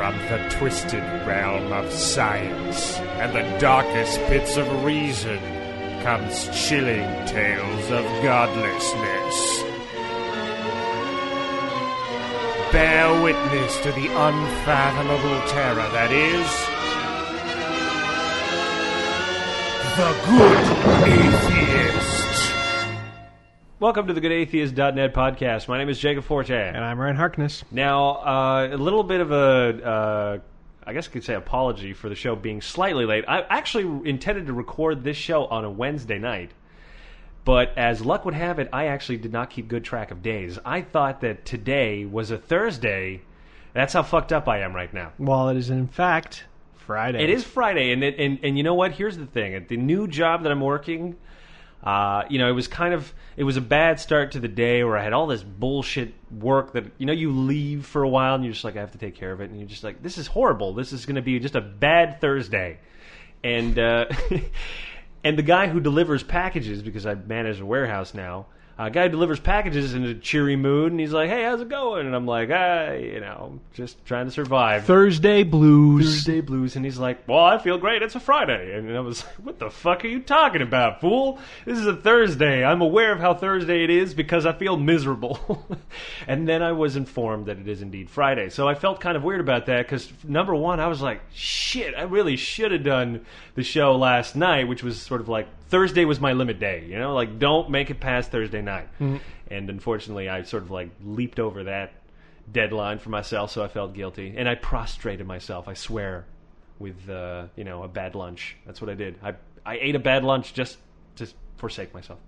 From the twisted realm of science and the darkest pits of reason comes chilling tales of godlessness. Bear witness to the unfathomable terror that is the Good Welcome to the GoodAtheist.net podcast. My name is Jacob Forte. And I'm Ryan Harkness. Now, uh, a little bit of a, uh, I guess I could say apology for the show being slightly late. I actually intended to record this show on a Wednesday night, but as luck would have it, I actually did not keep good track of days. I thought that today was a Thursday. That's how fucked up I am right now. Well, it is in fact Friday. It is Friday, and it, and and you know what? Here's the thing: the new job that I'm working, uh, you know, it was kind of it was a bad start to the day where I had all this bullshit work that you know you leave for a while and you're just like I have to take care of it, and you're just like this is horrible. This is going to be just a bad Thursday, and uh, and the guy who delivers packages because I manage a warehouse now. A guy delivers packages in a cheery mood, and he's like, "Hey, how's it going?" And I'm like, "Ah, you know, just trying to survive." Thursday blues. Thursday blues, and he's like, "Well, I feel great. It's a Friday." And I was like, "What the fuck are you talking about, fool? This is a Thursday. I'm aware of how Thursday it is because I feel miserable." and then I was informed that it is indeed Friday, so I felt kind of weird about that because number one, I was like, "Shit, I really should have done the show last night," which was sort of like Thursday was my limit day. You know, like don't make it past Thursday night. And unfortunately, I sort of like leaped over that deadline for myself, so I felt guilty, and I prostrated myself. I swear, with uh, you know a bad lunch. That's what I did. I I ate a bad lunch just to forsake myself.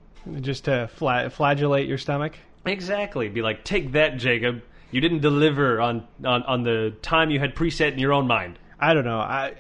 Just to fla- flagellate your stomach. Exactly. Be like, take that, Jacob. You didn't deliver on on, on the time you had preset in your own mind. I don't know. I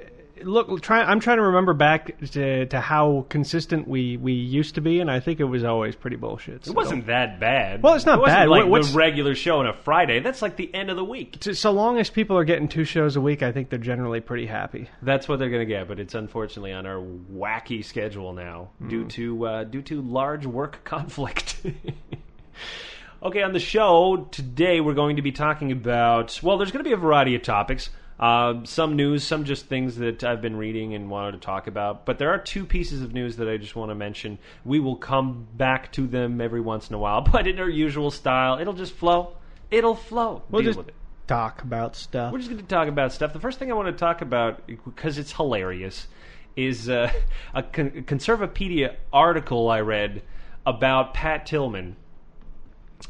look. Try. I'm trying to remember back to, to how consistent we, we used to be, and I think it was always pretty bullshit. It wasn't that bad. Well, it's not it wasn't bad. Like What- the regular show on a Friday. That's like the end of the week. So, so long as people are getting two shows a week, I think they're generally pretty happy. That's what they're going to get, but it's unfortunately on our wacky schedule now due to uh, due to large work conflict. okay, on the show today we're going to be talking about well, there's going to be a variety of topics. Uh, some news, some just things that I've been reading and wanted to talk about. But there are two pieces of news that I just want to mention. We will come back to them every once in a while, but in our usual style, it'll just flow. It'll flow. We'll Deal just with it. talk about stuff. We're just going to talk about stuff. The first thing I want to talk about, because it's hilarious, is uh, a con- Conservapedia article I read about Pat Tillman.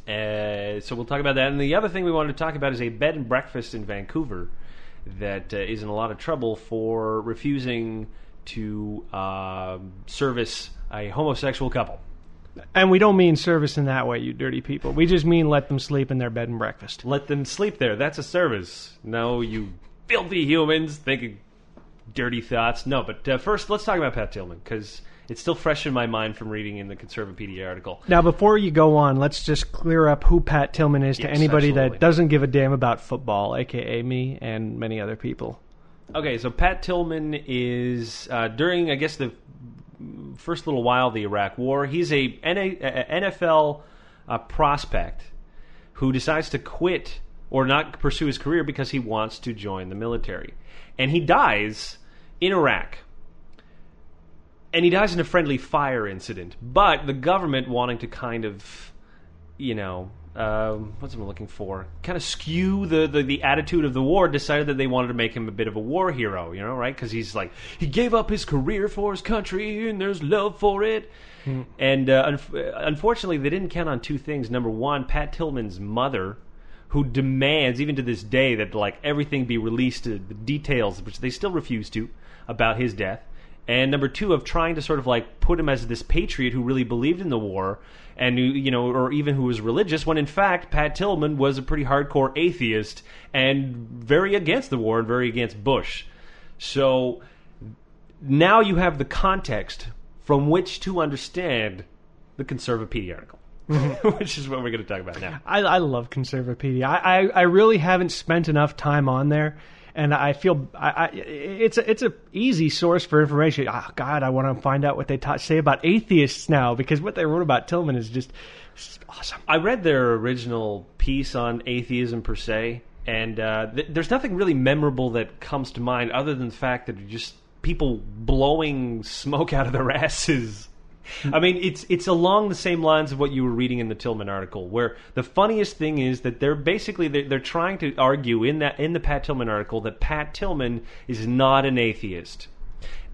Uh, so we'll talk about that. And the other thing we wanted to talk about is a bed and breakfast in Vancouver that uh, is in a lot of trouble for refusing to uh, service a homosexual couple. And we don't mean service in that way, you dirty people. We just mean let them sleep in their bed and breakfast. Let them sleep there. That's a service. No, you filthy humans thinking dirty thoughts. No, but uh, first, let's talk about Pat Tillman because it's still fresh in my mind from reading in the Conservapedia article. Now, before you go on, let's just clear up who Pat Tillman is to anybody absolutely. that doesn't give a damn about football, aka me and many other people. Okay, so Pat Tillman is uh, during, I guess, the first little while the Iraq War. He's a a- NFL uh, prospect who decides to quit or not pursue his career because he wants to join the military, and he dies in Iraq. And he dies in a friendly fire incident, but the government wanting to kind of, you know, um, what's I'm looking for? Kind of skew the, the the attitude of the war. Decided that they wanted to make him a bit of a war hero, you know, right? Because he's like he gave up his career for his country, and there's love for it. And uh, unf- unfortunately, they didn't count on two things. Number one, Pat Tillman's mother, who demands even to this day that like everything be released, to the details, which they still refuse to, about his death and number two of trying to sort of like put him as this patriot who really believed in the war and who you know or even who was religious when in fact Pat Tillman was a pretty hardcore atheist and very against the war and very against Bush. So now you have the context from which to understand the Conservapedia article which is what we're going to talk about now. I, I love Conservapedia. I, I, I really haven't spent enough time on there, and I feel I, I, it's a, it's a easy source for information. Oh, God, I want to find out what they ta- say about atheists now because what they wrote about Tillman is just, awesome. I read their original piece on atheism per se, and uh, th- there's nothing really memorable that comes to mind other than the fact that just people blowing smoke out of their asses. I mean, it's it's along the same lines of what you were reading in the Tillman article, where the funniest thing is that they're basically they're, they're trying to argue in that in the Pat Tillman article that Pat Tillman is not an atheist.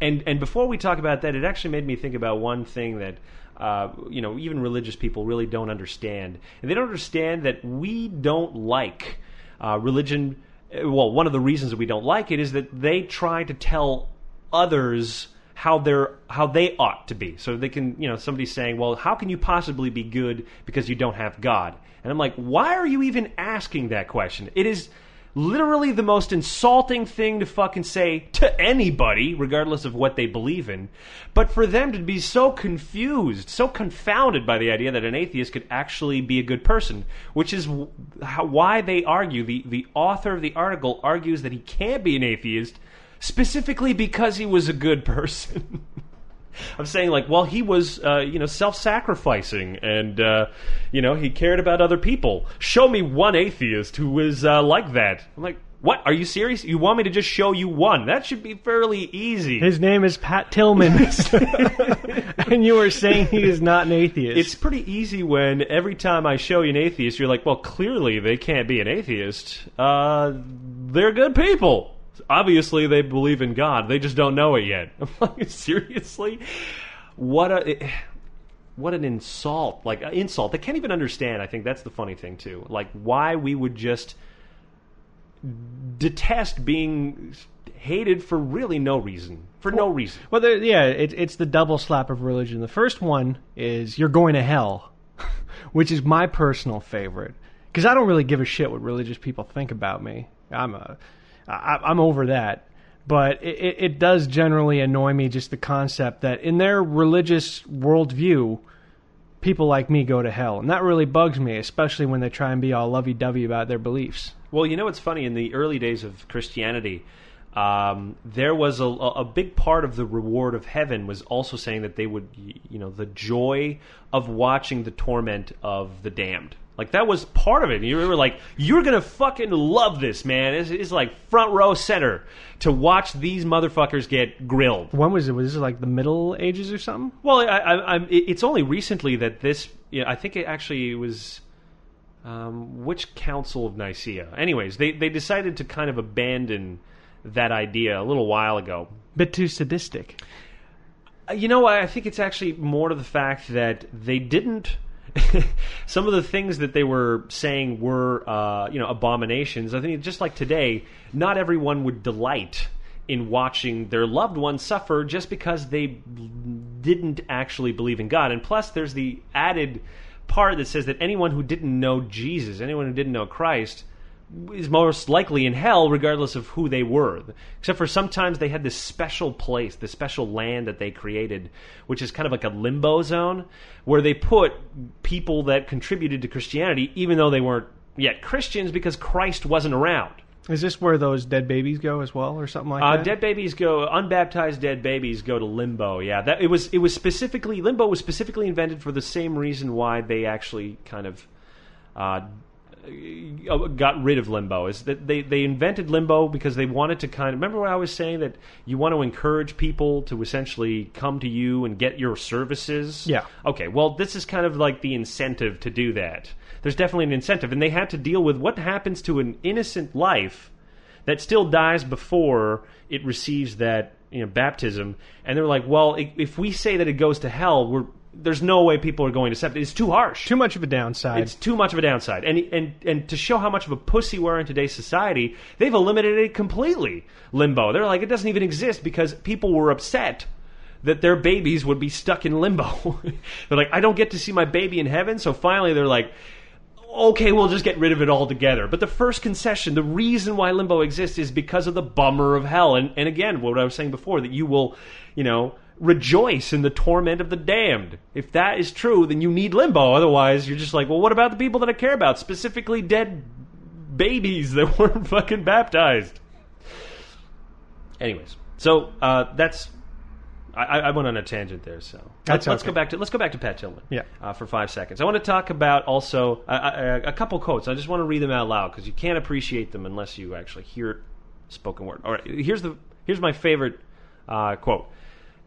And and before we talk about that, it actually made me think about one thing that uh, you know even religious people really don't understand, and they don't understand that we don't like uh, religion. Well, one of the reasons that we don't like it is that they try to tell others how they're how they ought to be. So they can, you know, somebody's saying, "Well, how can you possibly be good because you don't have God?" And I'm like, "Why are you even asking that question?" It is literally the most insulting thing to fucking say to anybody, regardless of what they believe in. But for them to be so confused, so confounded by the idea that an atheist could actually be a good person, which is why they argue, the, the author of the article argues that he can't be an atheist specifically because he was a good person. I'm saying like, well, he was, uh, you know, self-sacrificing, and uh, you know, he cared about other people. Show me one atheist who was uh, like that. I'm like, what? Are you serious? You want me to just show you one? That should be fairly easy. His name is Pat Tillman, and you were saying he is not an atheist. It's pretty easy when every time I show you an atheist, you're like, well, clearly they can't be an atheist. Uh, they're good people. Obviously, they believe in God. They just don't know it yet. I'm like, seriously? What a. What an insult! Like insult. They can't even understand. I think that's the funny thing too. Like why we would just detest being hated for really no reason. For no reason. well, there, yeah, it, it's the double slap of religion. The first one is you're going to hell, which is my personal favorite because I don't really give a shit what religious people think about me. I'm a, I, I'm over that. But it, it, does generally annoy me just the concept that in their religious worldview, people like me go to hell, and that really bugs me, especially when they try and be all lovey-dovey about their beliefs. Well, you know what's funny? In the early days of Christianity, um, there was a, a big part of the reward of heaven was also saying that they would, you know, the joy of watching the torment of the damned. Like that was part of it. You were like, you're gonna fucking love this, man. It's, it's like front row center to watch these motherfuckers get grilled. When was it? Was this like the Middle Ages or something? Well, I, I, I'm, it's only recently that this. You know, I think it actually was. Um, which Council of Nicaea? Anyways, they they decided to kind of abandon that idea a little while ago. Bit too sadistic. Uh, You know, I think it's actually more to the fact that they didn't. some of the things that they were saying were, uh, you know, abominations. I think just like today, not everyone would delight in watching their loved ones suffer just because they didn't actually believe in God. And plus, there's the added part that says that anyone who didn't know Jesus, anyone who didn't know Christ, is most likely in hell regardless of who they were. Except for sometimes they had this special place, this special land that they created, which is kind of like a limbo zone, where they put people that contributed to Christianity, even though they weren't yet Christians, because Christ wasn't around. Is this where those dead babies go as well, or something like Uh, that? dead babies go unbaptized dead babies go to limbo. Yeah, that it was it was specifically limbo was specifically invented for the same reason why they actually kind of uh, uh, got rid of limbo is that they, they invented limbo because they wanted to kind of remember what I was saying that you want to encourage people to essentially come to you and get your services. Yeah. Okay. Well, this is kind of like the incentive to do that. There's definitely an incentive, and they had to deal with what happens to an innocent life that still dies before it receives that you know baptism. And they're like, well, if we say that it goes to hell, we're there's no way people are going to accept it. It's too harsh. Too much of a downside. It's too much of a downside, and and and to show how much of a pussy we're in today's society, they've eliminated it completely. Limbo. They're like it doesn't even exist because people were upset that their babies would be stuck in limbo. they're like, I don't get to see my baby in heaven, so finally they're like. Okay, we'll just get rid of it altogether. But the first concession, the reason why limbo exists is because of the bummer of hell. And, and again, what I was saying before, that you will, you know, rejoice in the torment of the damned. If that is true, then you need limbo. Otherwise, you're just like, well, what about the people that I care about? Specifically, dead babies that weren't fucking baptized. Anyways, so uh, that's. I, I went on a tangent there, so That's let's, let's go back to let's go back to Pat Tillman. Yeah. uh, for five seconds. I want to talk about also uh, uh, a couple quotes. I just want to read them out loud because you can't appreciate them unless you actually hear spoken word. All right, here's the here's my favorite uh, quote.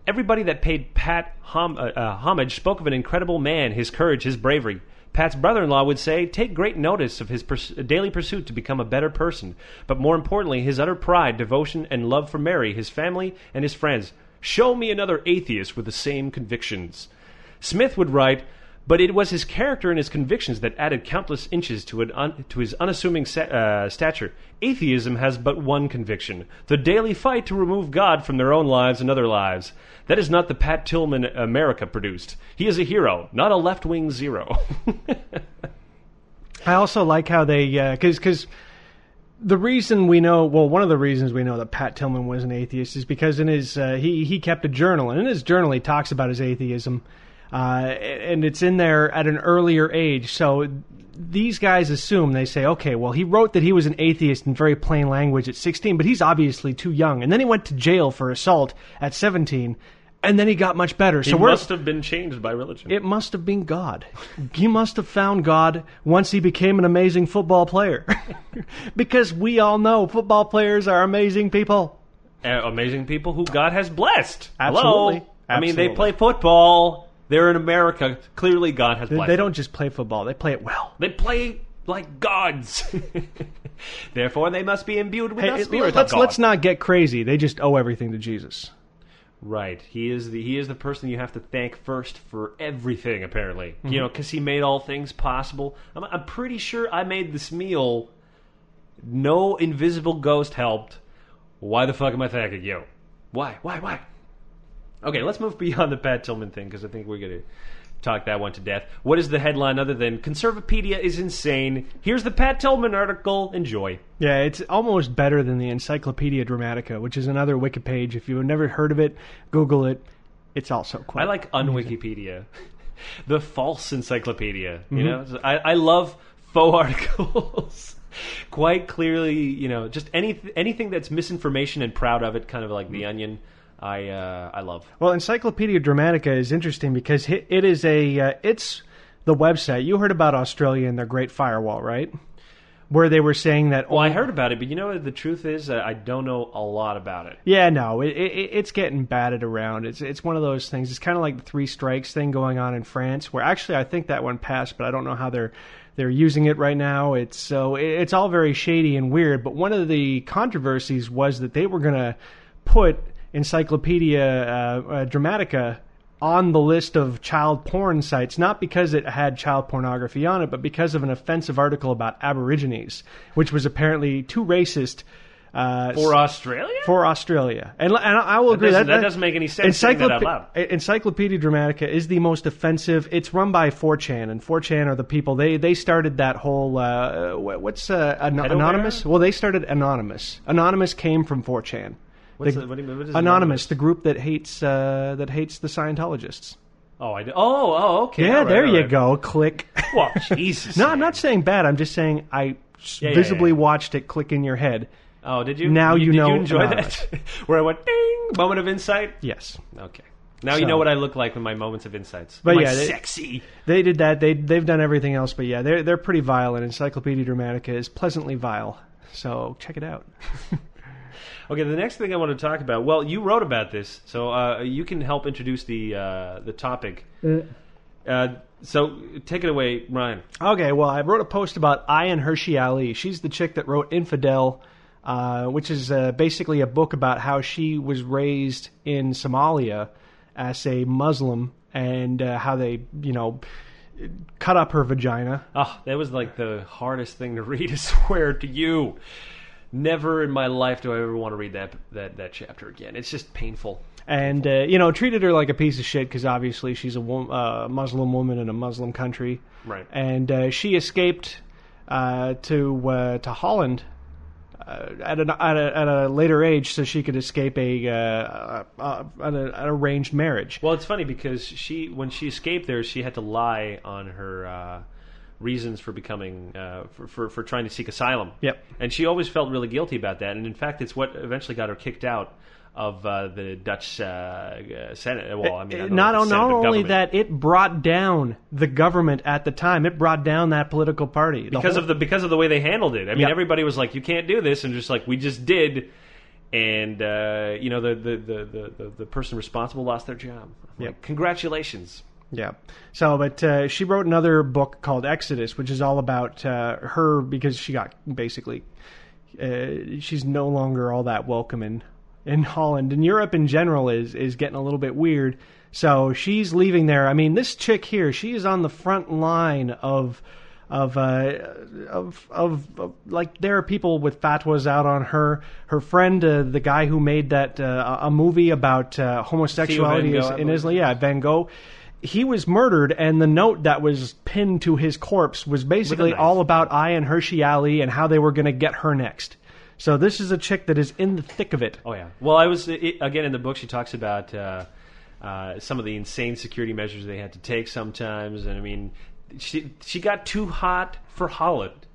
Everybody that paid Pat hom- uh, uh, homage spoke of an incredible man, his courage, his bravery. Pat's brother in law would say, Take great notice of his purs- daily pursuit to become a better person, but more importantly, his utter pride, devotion, and love for Mary, his family, and his friends. Show me another atheist with the same convictions. Smith would write, but it was his character and his convictions that added countless inches to, un- to his unassuming sa- uh, stature. Atheism has but one conviction the daily fight to remove God from their own lives and other lives. That is not the Pat Tillman America produced. He is a hero, not a left wing zero. I also like how they because because the reason we know well one of the reasons we know that Pat Tillman was an atheist is because in his uh, he he kept a journal and in his journal he talks about his atheism uh, and it's in there at an earlier age so these guys assume they say okay well he wrote that he was an atheist in very plain language at 16 but he's obviously too young and then he went to jail for assault at 17 and then he got much better he so must have been changed by religion. it must have been God. He must have found God once he became an amazing football player. because we all know football players are amazing people. Uh, amazing people who God has blessed. Absolutely. Hello? I mean, they play football. They're in America. Clearly, God has blessed they them. don't just play football, they play it well. They play like gods. Therefore, they must be imbued with Hey, the spirit let's of God. let's not get crazy. They just owe everything to Jesus. Right. He is the he is the person you have to thank first for everything. Apparently, Mm-hmm. you know, because he made all things possible. I'm, I'm pretty sure I made this meal. No invisible ghost helped. Why the fuck am I thanking you? Why? Why? Why? Okay, let's move beyond the Pat Tillman thing because I think we're gonna talk that one to death. What is the headline other than Conservapedia is insane? Here's the Pat Tillman article. Enjoy. Yeah, it's almost better than the Encyclopedia Dramatica, which is another wiki page. If you've never heard of it, Google it. It's also quite I like unwikipedia, the false encyclopedia. You Mm-hmm. know, I, I love faux articles. Quite clearly, you know, just any anything that's misinformation and proud of it, kind of like Mm-hmm. the Onion. I uh, I love. Well, Encyclopedia Dramatica is interesting because it is a uh, it's the website. You heard about Australia and their Great Firewall, right? Where they were saying that. Well, I heard about it, but you know the truth is? Uh, I don't know a lot about it. Yeah, no, it, it, it's getting batted around. It's it's one of those things. It's kind of like the three strikes thing going on in France, where actually I think that one passed, but I don't know how they're they're using it right now. It's so it, it's all very shady and weird. But one of the controversies was that they were going to put Encyclopedia uh, uh, Dramatica on the list of child porn sites, not because it had child pornography on it, but because of an offensive article about Aborigines, which was apparently too racist. Uh, For Australia? for Australia. And, and I will agree doesn't- that, that doesn't make any sense that. Encyclopedia Dramatica is the most offensive. It's run by 4chan, and 4chan are the people they they started that whole uh, what's uh, an- anonymous? Well, they started anonymous. Anonymous came from 4chan. What's The- the- what do you what is anonymous, Anonymous? the group that hates uh, that hates the Scientologists. Oh, I do. Oh, oh, okay. Yeah, right, there all you right. go. Click. Well, Jesus. no, man. I'm not saying bad. I'm just saying I Yeah, yeah, visibly yeah. watched it click in your head. Oh, did you? Now you did know you enjoy Anonymous. that? Where I went ding, moment of insight. Yes. Okay. Now you know what I look like with my moments of insights. But yeah, they- sexy. They did that. They they've done everything else, but yeah, they're they're pretty vile. And Encyclopedia Dramatica is pleasantly vile. So check it out. Okay, the next thing I want to talk about. Well, you wrote about this, so uh, you can help introduce the uh, the topic. Uh, so take it away, Ryan. Okay, well, I wrote a post about Ayaan Hirsi Ali. She's the chick that wrote Infidel, uh, which is uh, basically a book about how she was raised in Somalia as a Muslim and uh, how they, you know, cut up her vagina. Oh, that was like the hardest thing to read. I swear to you. Never in my life do I ever want to read that that that chapter again. It's just painful. and uh, you know treated her like a piece of shit because obviously she's a wo- uh, Muslim woman in a Muslim country, Right. And uh, she escaped uh, to uh, to Holland uh, at, an, at, a, at a later age so she could escape a, uh, uh, an, an arranged marriage. Well, it's funny because she, when she escaped there, she had to lie on her uh, reasons for becoming, uh, for, for for trying to seek asylum. Yep. And she always felt really guilty about that. And in fact, it's what eventually got her kicked out of uh, the Dutch uh, Senate. Well, I mean, I not not Senate, only that, it brought down the government at the time. It brought down that political party because whole- of the because of the way they handled it. I mean, Yep. everybody was like, "You can't do this," and just like we just did. And uh, you know the the, the, the, the person responsible lost their job. Yep. Like, Congratulations. Yeah. So, but uh, she wrote another book called Exodus, which is all about uh, her because she got basically uh, she's no longer all that welcome in in Holland and Europe in general is is getting a little bit weird. So she's leaving there. I mean, this chick here, she is on the front line of. Of, uh, of of of like there are people with fatwas out on her. Her friend, uh, the guy who made that uh, a movie about uh, homosexuality Gogh, is- I in. Islam, yeah, Van Gogh. He was murdered, and the note that was pinned to his corpse was basically all about Ayaan Hirsi Ali and how they were going to get her next. So this is a chick that is in the thick of it. Oh yeah. Well, I was it, again in the book. She talks about uh, uh, some of the insane security measures they had to take sometimes, and I mean, she she got too hot for Holland.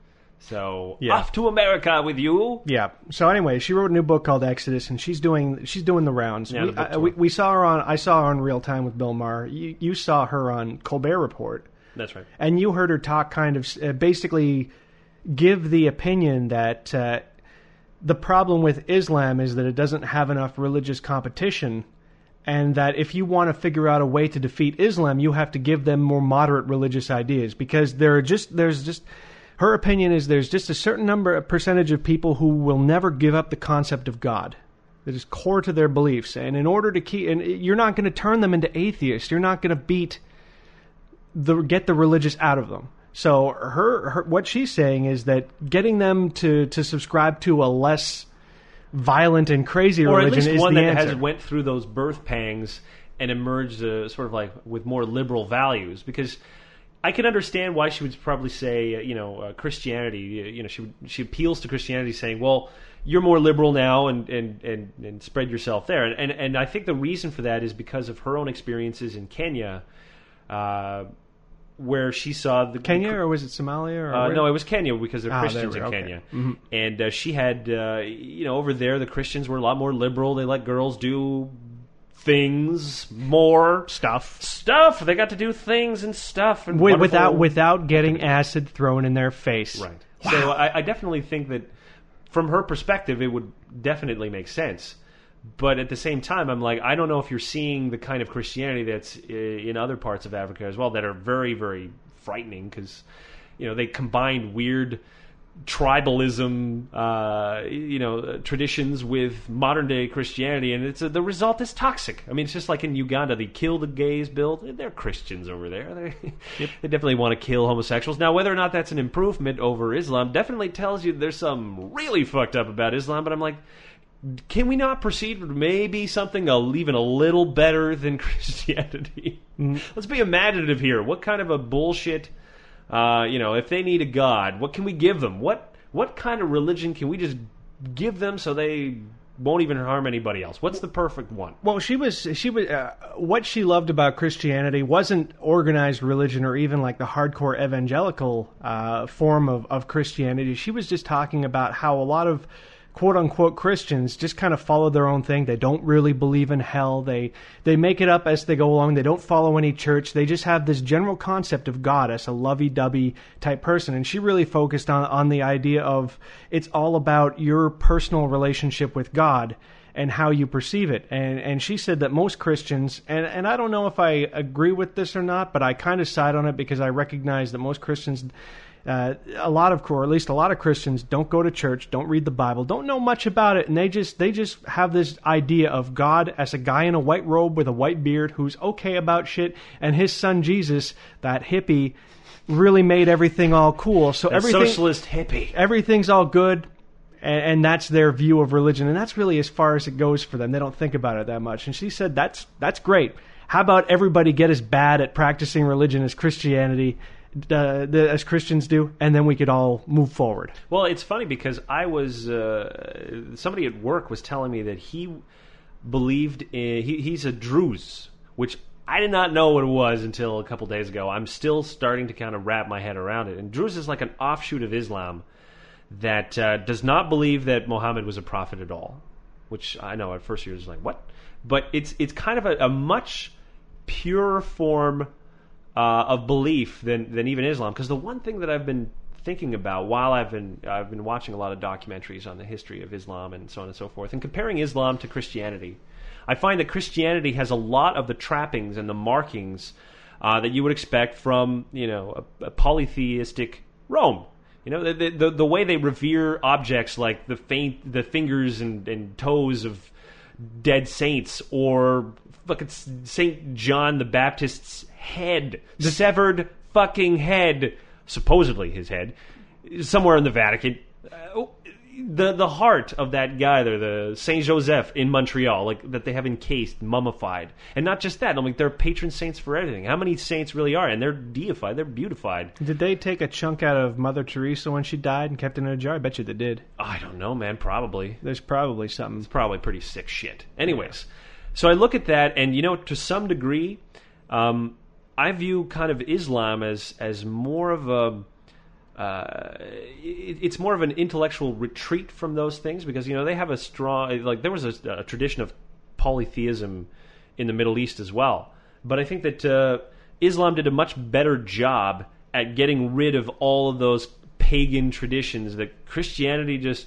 So Yeah. off to America with you. Yeah. So anyway, she wrote a new book called Exodus, and she's doing she's doing the rounds. Yeah, we, the I- we, we saw her on I saw her on Real Time with Bill Maher. You, you saw her on Colbert Report. That's right. and you heard her talk kind of uh, basically give the opinion that uh, the problem with Islam is that it doesn't have enough religious competition, and that if you want to figure out a way to defeat Islam, you have to give them more moderate religious ideas because there are just there's just her opinion is there's just a certain number a percentage of people who will never give up the concept of God that is core to their beliefs and in order to keep and you're not going to turn them into atheists you're not going to beat the get the religious out of them. So her, her what she's saying is that getting them to to subscribe to a less violent and crazy or at religion least is one that answer. has went through those birth pangs and emerged uh, sort of like with more liberal values because I can understand why she would probably say uh, you know uh, Christianity you know she would, she appeals to Christianity saying well you're more liberal now and and, and, and spread yourself there and, and and I think the reason for that is because of her own experiences in Kenya uh, where she saw the Kenya or was it Somalia or uh, no, it was Kenya because they're Ah, Christians in okay. Mm-hmm. Kenya, and uh, she had, uh, you know, over there the Christians were a lot more liberal. They let girls do things more stuff stuff. They got to do things and stuff and Wi- wonderful- without without getting acid thrown in their face. right. So I, I definitely think that from her perspective, it would definitely make sense. But at the same time, I'm like, I don't know if you're seeing the kind of Christianity that's uh, in other parts of Africa as well that are very, very frightening because, you know, they combine weird tribalism, uh, you know, traditions with modern day Christianity, and it's uh, the result is toxic. I mean, it's just like in Uganda, they kill the gays bill. They're Christians over there. They they definitely want to kill homosexuals. Now, whether or not that's an improvement over Islam definitely tells you there's some really fucked up about Islam. But I'm like. Can we not proceed with maybe something even a little better than Christianity? Let's be imaginative here. What kind of a bullshit uh, you know, if they need a god, what can we give them? What what kind of religion can we just give them so they won't even harm anybody else? What's the perfect one? Well, she was she was uh, what she loved about Christianity wasn't organized religion or even like the hardcore evangelical uh, form of of Christianity. She was just talking about how a lot of quote unquote Christians just kind of follow their own thing. They don't really believe in hell. They they make it up as they go along. They don't follow any church. They just have this general concept of God as a lovey-dovey type person. And she really focused on on the idea of it's all about your personal relationship with God and how you perceive it. And and she said that most Christians and and I don't know if I agree with this or not, but I kind of side on it because I recognize that most Christians uh, a lot of or at least a lot of Christians don't go to church, don't read the Bible, don't know much about it, and they just they just have this idea of God as a guy in a white robe with a white beard who's okay about shit, and his son Jesus, that hippie, really made everything all cool. So A everything socialist hippie. everything's all good and, and that's their view of religion and that's really as far as it goes for them they don't think about it that much and she said that's that's great how about everybody get as bad at practicing religion as christianity uh, the, as christians do and then we could all move forward Well, it's funny because I was uh, somebody at work was telling me that he believed in he, he's a Druze, which I did not know what it was until a couple days ago. I'm still starting to kind of wrap my head around it. And Druze is like an offshoot of Islam that uh, does not believe that Muhammad was a prophet at all. which I know at first you're just like what, but it's it's kind of a, a much purer form uh, of belief than than even Islam. Because the one thing that I've been thinking about while I've been I've been watching a lot of documentaries on the history of Islam and so on and so forth, and comparing Islam to Christianity, I find that Christianity has a lot of the trappings and the markings uh, that you would expect from you know a, a polytheistic Rome. You know the, the the way they revere objects like the faint the fingers and, and toes of dead saints or fucking Saint John the Baptist's head, the severed fucking head, supposedly his head, somewhere in the Vatican. Uh, the the heart of that guy there, the Saint Joseph in Montreal, like that they have encased, mummified, and not just that. I'm like they're patron saints for everything. How many saints really are? And they're deified, they're beautified. Did they take a chunk out of Mother Teresa when she died and kept it in a jar? I bet you they did. I don't know, man. Probably. There's probably something. It's probably pretty sick shit. Anyways, so I look at that, and you know, to some degree, um, I view kind of Islam as as more of a uh, it, it's more of an intellectual retreat from those things because you know they have a strong like there was a, a tradition of polytheism in the Middle East as well, but I think that uh, Islam did a much better job at getting rid of all of those pagan traditions that Christianity just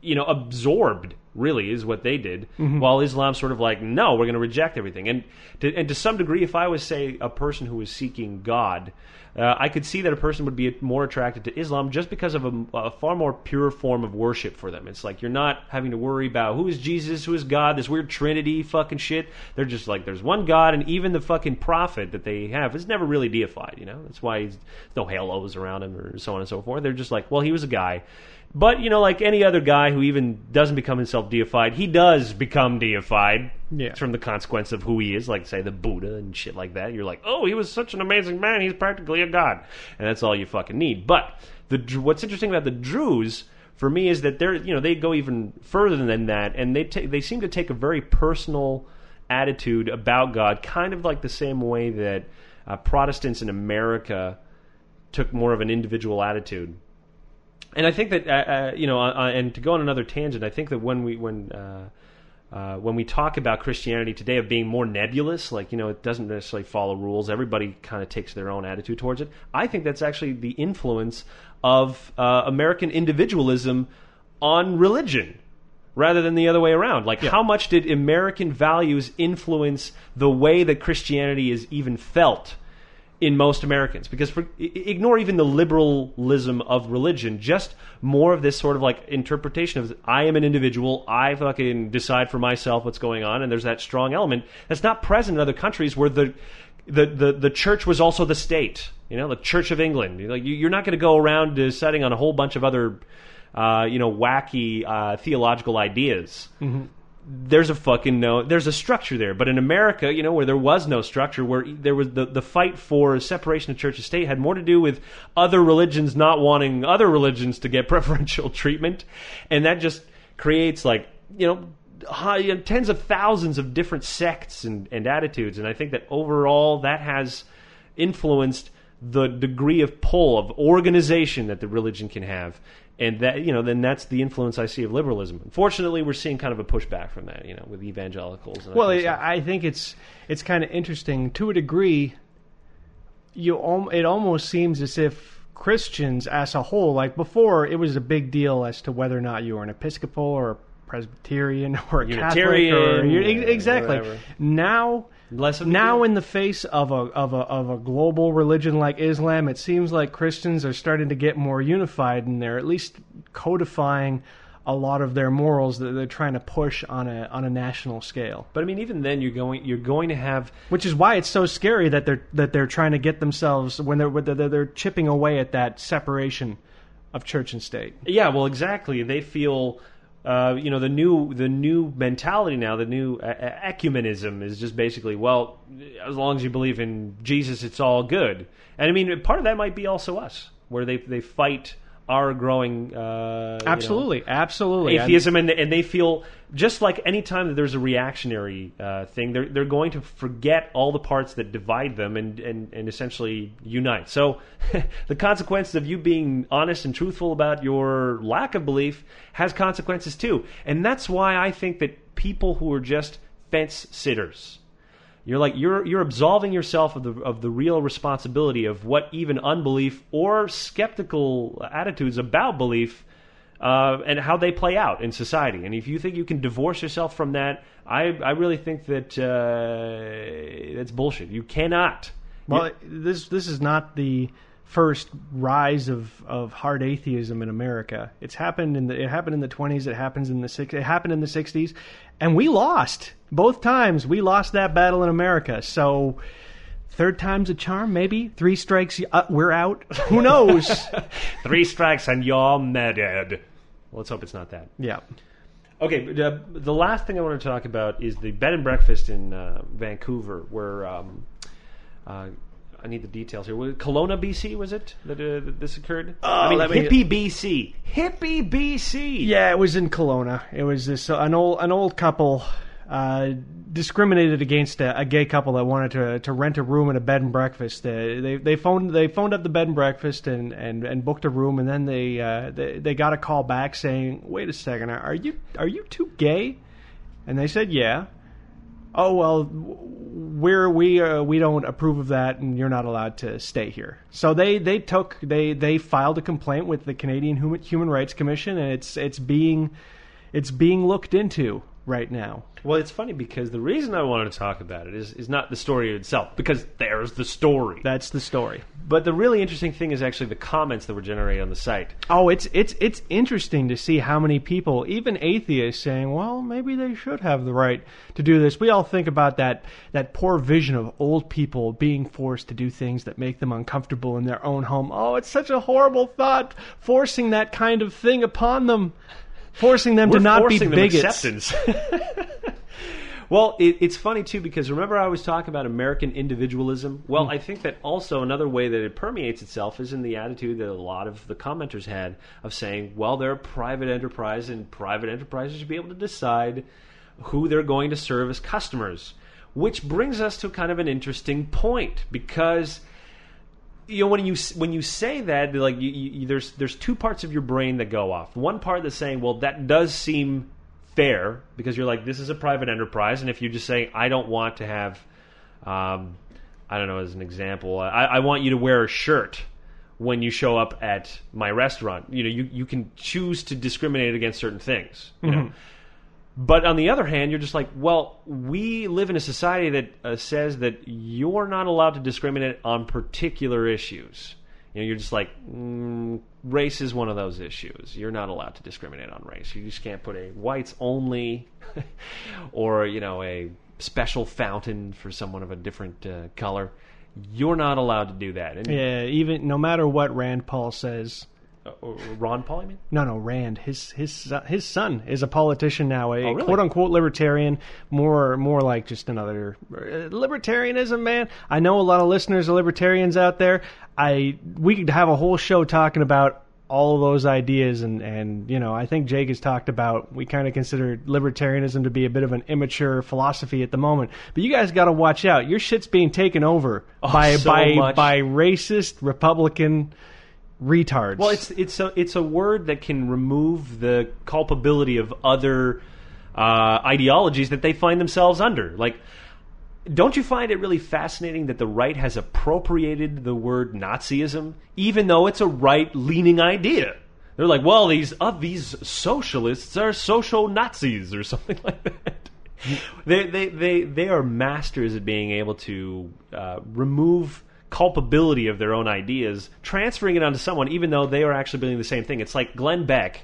you know absorbed really is what they did while islam sort of like no we're going to reject everything. And to, and to some degree if i was say a person who was seeking god uh, i could see that a person would be more attracted to islam just because of a, a far more pure form of worship for them. It's like you're not having to worry about who is jesus who is god this weird trinity fucking shit. They're just like there's one god and even the fucking prophet that they have is never really deified you know? That's why he's no halos around him or so on and so forth. They're just like well he was a guy. But you know, like any other guy who even doesn't become himself deified, he does become deified. Yeah. From the consequence of who he is, like say the Buddha and shit like that. You're like, oh, he was such an amazing man. He's practically a god, and that's all you fucking need. But the what's interesting about the Druze for me is that they're you know they go even further than that, and they ta- they seem to take a very personal attitude about God, kind of like the same way that uh, Protestants in America took more of an individual attitude and I think that uh, uh, you know, uh, uh, and to go on another tangent, I think that when we when uh, uh, when we talk about Christianity today of being more nebulous, like you know, it doesn't necessarily follow rules. Everybody kind of takes their own attitude towards it. I think that's actually the influence of uh, American individualism on religion. Rather than the other way around. Like, how much did American values influence the way that Christianity is even felt in most Americans. Because for, ignore even the liberalism of religion, just more of this sort of like interpretation of I am an individual, I fucking decide for myself what's going on, and there's that strong element that's not present in other countries where the the, the, the church was also the state, you know, the Church of England. Like you, you're not going to go around deciding on a whole bunch of other, uh, you know, wacky uh, theological ideas there's a fucking no there's a structure there. But in america you know where there was no structure where there was the, the fight for separation of church and state had more to do with other religions not wanting other religions to get preferential treatment. And that just creates like you know high, tens of thousands of different sects and, and attitudes. And i think that overall that has influenced the degree of pull of organization that the religion can have and that you know then that's the influence I see of liberalism. Unfortunately, we're seeing kind of a pushback from that, you know, with evangelicals. And Well, kind of yeah. I think it's it's kind of interesting to a degree. You al- it almost seems as if Christians as a whole, like before, it was a big deal as to whether or not you were an Episcopal or a Presbyterian or a Unitarian, Catholic or you- yeah, ex- exactly. whatever. Now, Now in the face of a of a of a global religion like Islam, it seems like Christians are starting to get more unified, and they're at least codifying a lot of their morals that they're trying to push on a on a national scale. but I mean, even then, you're going you're going to have Which is why it's so scary that they're that they're trying to get themselves when they're they're, they're chipping away at that separation of church and state. Yeah, well, exactly. They feel, uh, you know, the new the new mentality now, the new uh, ecumenism is just basically, well, as long as you believe in Jesus, it's all good. And I mean, part of that might be also us, where they they fight are growing. Uh, you know, Absolutely, absolutely. atheism, and, and they feel just like any time that there's a reactionary uh, thing, they're they're going to forget all the parts that divide them and and, and essentially unite. So the consequences of you being honest and truthful about your lack of belief has consequences too, and that's why I think that people who are just fence sitters. You're like you're you're absolving yourself of the of the real responsibility of what even unbelief or skeptical attitudes about belief uh, and how they play out in society. And if you think you can divorce yourself from that, I I really think that uh, that's bullshit. You cannot. Well, this this is not the first rise of, of hard atheism in America. It's happened in the it happened in the twenties. It happens in the six. It happened in the sixties, and we lost both times. We lost that battle in America. So. Third time's a charm, maybe. Three strikes, uh, we're out. Who knows? Three strikes and you're murdered. Let's hope it's not that. yeah. Okay, uh, the last thing I want to talk about is the bed and breakfast in uh, Vancouver, where um, uh, I need the details here. Was it Kelowna, BC, was it that, uh, this occurred? I mean, let me- hippie BC, hippie BC. Yeah, it was in Kelowna. It was this uh, an old an old couple uh, discriminated against a, a gay couple that wanted to to rent a room at a bed and breakfast. They they, they phoned they phoned up the bed and breakfast and, and, and booked a room, and then they, uh, they they got a call back saying, "Wait a second, are you are you two gay?" And they said, "Yeah." Oh well, we're we uh, we don't approve of that, and you're not allowed to stay here. So they they took they they filed a complaint with the Canadian Human Rights Commission, and it's it's being it's being looked into right now. Well, it's funny because the reason I wanted to talk about it is, is not the story itself, because there's the story. That's the story. But the really interesting thing is actually the comments that were generated on the site. Oh, it's it's it's interesting to see how many people, even atheists, saying, "Well, maybe they should have the right to do this." We all think about that that poor vision of old people being forced to do things that make them uncomfortable in their own home. Oh, it's such a horrible thought, forcing that kind of thing upon them, forcing them We're to not be bigots. well, it, it's funny too because remember I was talking about American individualism. Well, Hmm. I think that also another way that it permeates itself is in the attitude that a lot of the commenters had of saying, "Well, they're a private enterprise, and private enterprises should be able to decide who they're going to serve as customers." Which brings us to kind of an interesting point because you know when you when you say that like you, you, there's there's two parts of your brain that go off. One part that's saying, well, that does seem fair because you're like this is a private enterprise, and if you just say I don't want to have, um, I don't know, as an example, I, I want you to wear a shirt when you show up at my restaurant. You know, you you can choose to discriminate against certain things. You know. But on the other hand, you're just like, well, we live in a society that uh, says that you're not allowed to discriminate on particular issues. You know, you're just like, mm, race is one of those issues. You're not allowed to discriminate on race. You just can't put a whites only, or you know, a special fountain for someone of a different uh, color. You're not allowed to do that. And Yeah, even no matter what Rand Paul says. Uh, Ron Paul, you mean? No, no, Rand. His his son- his son is a politician now, a Oh, really? quote unquote libertarian, more more like just another uh, libertarianism. Man, I know a lot of listeners are libertarians out there. I we could have a whole show talking about all of those ideas, and and you know, I think Jake has talked about. We kind of consider libertarianism to be a bit of an immature philosophy at the moment. But you guys got to watch out. Your shit's being taken over by so by much. by racist Republican retards. Well, it's it's a it's a word that can remove the culpability of other uh, ideologies that they find themselves under. Like, don't you find it really fascinating that the right has appropriated the word Nazism, even though it's a right-leaning idea? They're like, well, these uh, these socialists are social Nazis or something like that. they, they they they are masters at being able to uh, remove culpability of their own ideas, transferring it onto someone, even though they are actually doing the same thing. It's like Glenn Beck,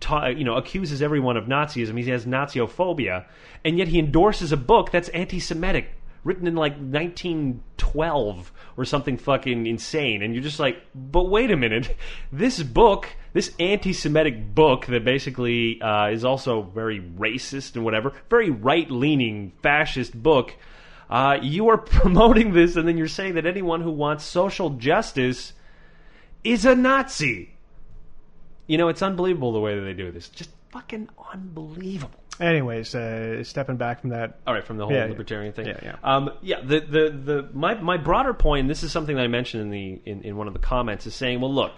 ta- you know, accuses everyone of Nazism. He has Naziophobia, and yet he endorses a book that's anti-Semitic, written in like 1912 or something fucking insane. And you're just like, but wait a minute, this book, this anti-Semitic book that basically uh, is also very racist and whatever, very right-leaning fascist book. Uh, you are promoting this, and then you're saying that anyone who wants social justice is a Nazi. you know, it's unbelievable the way that they do this. Just fucking unbelievable. Anyways, uh, stepping back from that, All right, from the whole Yeah, yeah. libertarian thing. Yeah, yeah. Um, yeah. The, the the my my broader point, and this is something that I mentioned in the in, in one of the comments, is saying, well, look,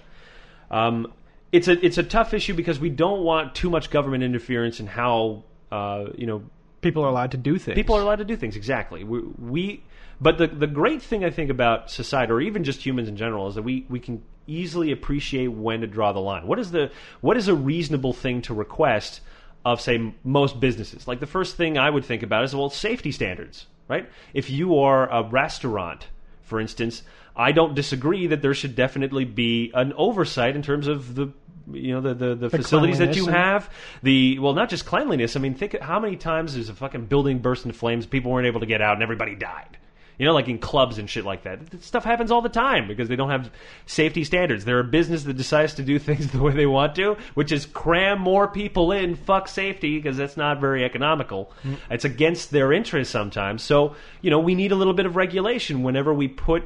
um, it's a it's a tough issue because we don't want too much government interference in how uh, you know people are allowed to do things. people are allowed to do things exactly. We, we but the the great thing I think about society, or even just humans in general, is that we we can easily appreciate when to draw the line. What is the what is a reasonable thing to request of say most businesses? Like the first thing I would think about is well safety standards, right? If you are a restaurant, for instance, I don't disagree that there should definitely be an oversight in terms of the you know the the, the, facilities that you have the well not just cleanliness. I mean think how many times there's a fucking building burst into flames people weren't able to get out and everybody died. You know like in clubs and shit like that. That stuff happens all the time because they don't have safety standards. They're a business that decides to do things the way they want to which is cram more people in fuck safety because that's not very economical. Mm. It's against their interest sometimes. So you know we need a little bit of regulation. Whenever we put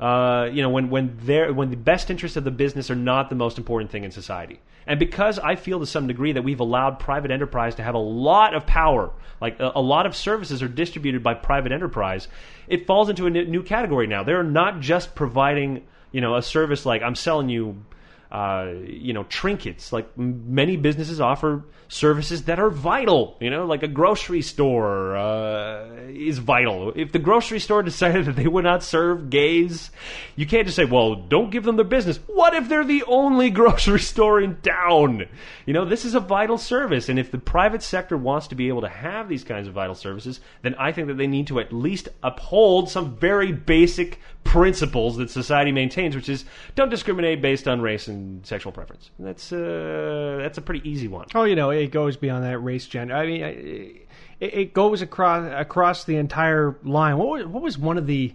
uh, you know, when when they're, when the best interests of the business are not the most important thing in society, and because I feel to some degree that we've allowed private enterprise to have a lot of power, like a, a lot of services are distributed by private enterprise, it falls into a new category now. They're not just providing, you know, a service like I'm selling you uh, you know, trinkets. Like many businesses offer services that are vital. You know, like a grocery store uh, is vital. If the grocery store decided that they would not serve gays, you can't just say, "Well, don't give them their business." What if they're the only grocery store in town? You know, this is a vital service, and if the private sector wants to be able to have these kinds of vital services, then I think that they need to at least uphold some very basic principles that society maintains, which is don't discriminate based on race and sexual preference. That's uh, that's a pretty easy one. Oh, you know, it goes beyond that race, gender. I mean, it, it goes across across the entire line. What was, what was one of the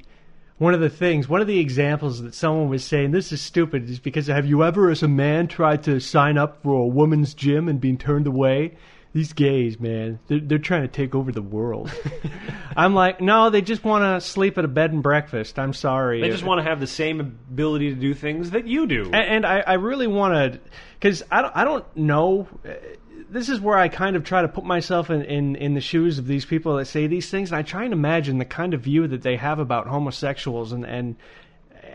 one of the things, one of the examples that someone was saying this is stupid is because have you ever, as a man, tried to sign up for a woman's gym and been turned away? These gays, man, they're, they're trying to take over the world. I'm like, no, they just want to sleep at a bed and breakfast. I'm sorry. They just want to have the same ability to do things that you do. and, and I, I really want to because I don't, I don't know this is where I kind of try to put myself in, in, in the shoes of these people that say these things and I try and imagine the kind of view that they have about homosexuals and and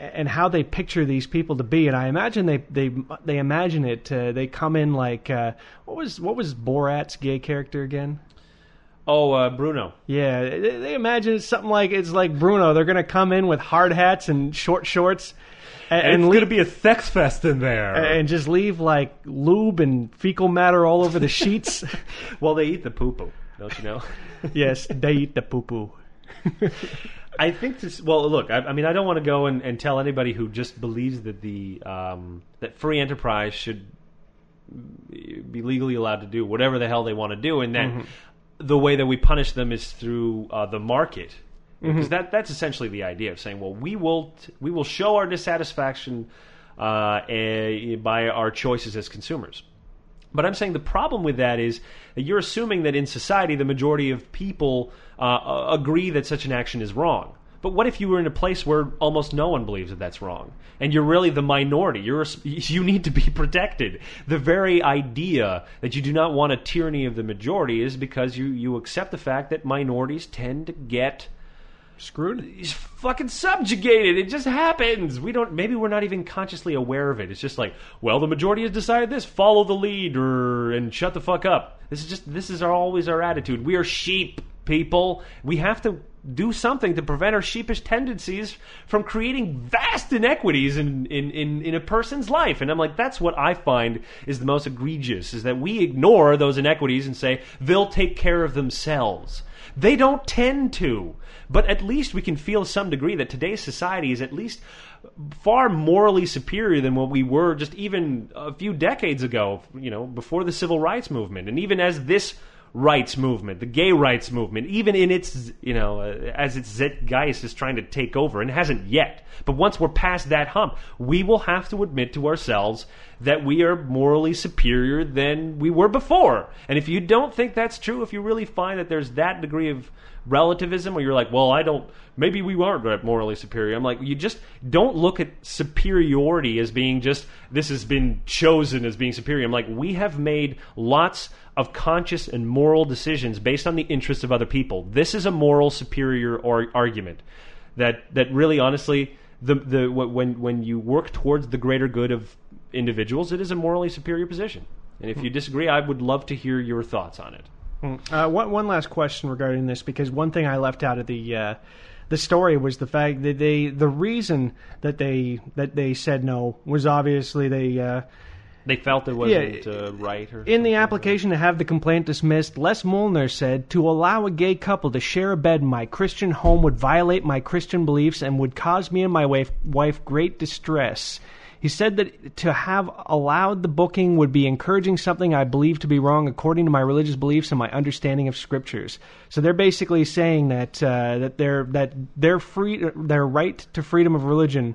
and how they picture these people to be and I imagine they they they imagine it uh, they come in like uh, what was what was Borat's gay character again oh, uh, Bruno. yeah, they, they imagine it's something like it's like Bruno. They're gonna come in with hard hats and short shorts, and, and, leave, gonna be a sex fest in there. and just leave like lube and fecal matter all over the sheets. well, they eat the poo poo, don't you know? yes, they eat the poo poo. I think this. Well, look, I, I mean, I don't want to go and, and tell anybody who just believes that the um, that free enterprise should be legally allowed to do whatever the hell they want to do, and that the way that we punish them is through uh, the market. Because that that's essentially the idea of saying, well, we will t- we will show our dissatisfaction uh, eh, by our choices as consumers. But I'm saying the problem with that is that you're assuming that in society the majority of people uh, agree that such an action is wrong. But what if you were in a place where almost no one believes that that's wrong, and you're really the minority? You're you need to be protected. The very idea that you do not want a tyranny of the majority is because you you accept the fact that minorities tend to get Screwed. he's fucking subjugated. It just happens. We don't. Maybe we're not even consciously aware of it. It's just like, well, the majority has decided this. Follow the lead, or and shut the fuck up. This is just. This is our, always our attitude. We are sheep, people. We have to do something to prevent our sheepish tendencies from creating vast inequities in, in, in, in a person's life. And I'm like, that's what I find is the most egregious, is that we ignore those inequities and say, they'll take care of themselves. They don't tend to. But at least we can feel some degree that today's society is at least far morally superior than what we were just even a few decades ago, you know, before the civil rights movement. And even as this rights movement, the gay rights movement, even in its, you know, uh, as its zeitgeist is trying to take over, and hasn't yet. But once we're past that hump, we will have to admit to ourselves that we are morally superior than we were before. And if you don't think that's true, if you really find that there's that degree of relativism where you're like, well, I don't. Maybe we aren't morally superior. I'm like, you just don't look at superiority as being just this has been chosen as being superior. I'm like, we have made lots of conscious and moral decisions based on the interests of other people. This is a moral superior or argument that that really honestly the the when when you work towards the greater good of individuals, it is a morally superior position. And if you hmm. disagree, I would love to hear your thoughts on it. Uh, one, one last question regarding this, because one thing I left out of the uh, the story was the fact that they the reason that they that they said no was obviously they. Uh, They felt it wasn't uh, right. Or in the application to have the complaint dismissed, Les Molnar said to allow a gay couple to share a bed in my Christian home would violate my Christian beliefs and would cause me and my wife, wife great distress. He said that to have allowed the booking would be encouraging something I believe to be wrong according to my religious beliefs and my understanding of scriptures. So they're basically saying that uh, that their that their free their right to freedom of religion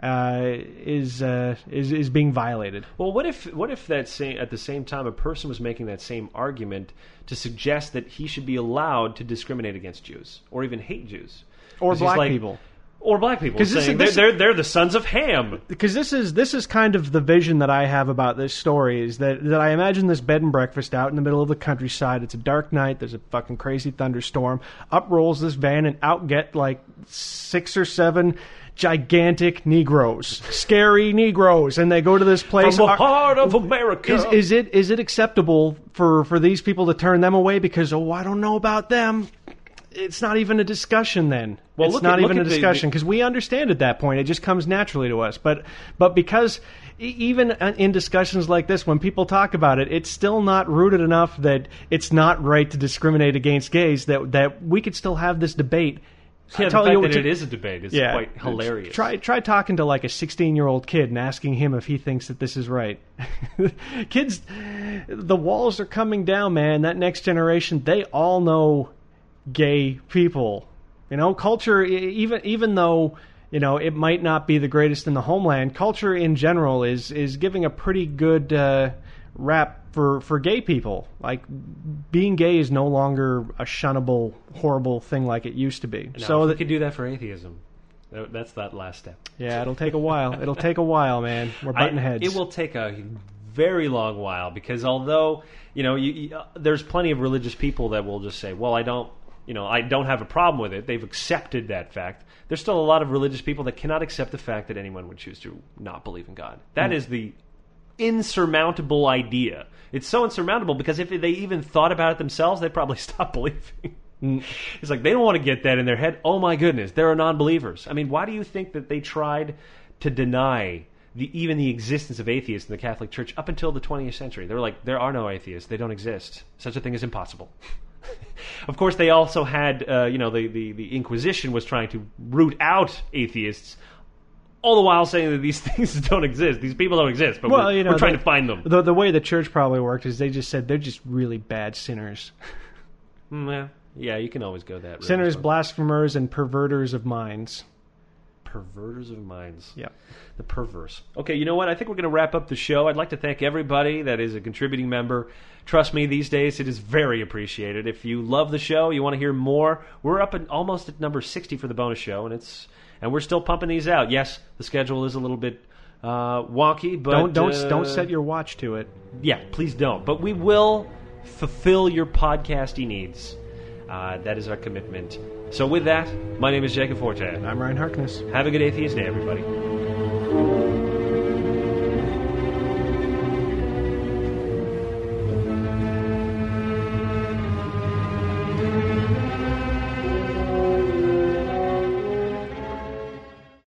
uh, is uh, is is being violated. Well, what if what if that same at the same time a person was making that same argument to suggest that he should be allowed to discriminate against Jews or even hate Jews or black like- people. Or black people this saying is- this- they're, they're they're the sons of Ham. because this is this is kind of the vision that I have about this story is that that I imagine this bed and breakfast out in the middle of the countryside. It's a dark night. There's a fucking crazy thunderstorm. Up rolls this van and out get like six or seven gigantic Negroes, scary Negroes, and they go to this place. From the uh, heart of America. is, is it is it acceptable for for these people to turn them away because oh I don't know about them? It's not even a discussion then. Well, it's not at- even a discussion because we understand at that point. It just comes naturally to us. But but because even uh, in discussions like this, when people talk about it, it's still not rooted enough that it's not right to discriminate against gays. That that we could still have this debate. yeah, I the tell fact you that what, it is a debate is yeah, quite hilarious. Try try talking to like a 16 year old kid and asking him if he thinks that this is right. Kids, the walls are coming down, man. That next generation, they all know gay people. You know, culture even even though you know it might not be the greatest in the homeland, culture in general is is giving a pretty good uh, rap for for gay people. Like being gay is no longer a shunnable, horrible thing like it used to be. Now, so if we could do that for atheism. That's that last step. yeah, it'll take a while. It'll take a while, man. We're butting I- It will take a very long while because although you know you, you, uh, there's plenty of religious people that will just say, "Well, I don't." You know, I don't have a problem with it. They've accepted that fact. There's still a lot of religious people that cannot accept the fact that anyone would choose to not believe in God. That hmm. is the insurmountable idea. It's so insurmountable because if they even thought about it themselves, they'd probably stop believing. Hmm. It's like they don't want to get that in their head. Oh my goodness, there are non-believers. I mean, why do you think that they tried to deny the, even the existence of atheists in the Catholic Church up until the 20th century? They were like, there are no atheists. They don't exist. Such a thing is impossible. of course, they also had, uh, you know, the, the, the Inquisition was trying to root out atheists. All the while saying that these things don't exist, these people don't exist, but well, we're, you know, we're trying to find them. The the way the church probably worked is they just said they're just really bad sinners, Mm, yeah, yeah, you can always go that route. sinners, well. blasphemers, and perverters of minds. Perverters of minds. Yeah. The perverse. Okay, you know what? I think we're going to wrap up the show. I'd like to thank everybody that is a contributing member. Trust me, these days it is very appreciated. If you love the show, you want to hear more, we're up at almost at number 60 for the bonus show, and it's and we're still pumping these out. Yes, the schedule is a little bit uh, wonky, but don't don't uh, don't set your watch to it. yeah, please don't. But we will fulfill your podcasting needs. Uh, that is our commitment. So with that, my name is Jacob Forte. And I'm Ryan Harkness. Have a good atheist day, everybody.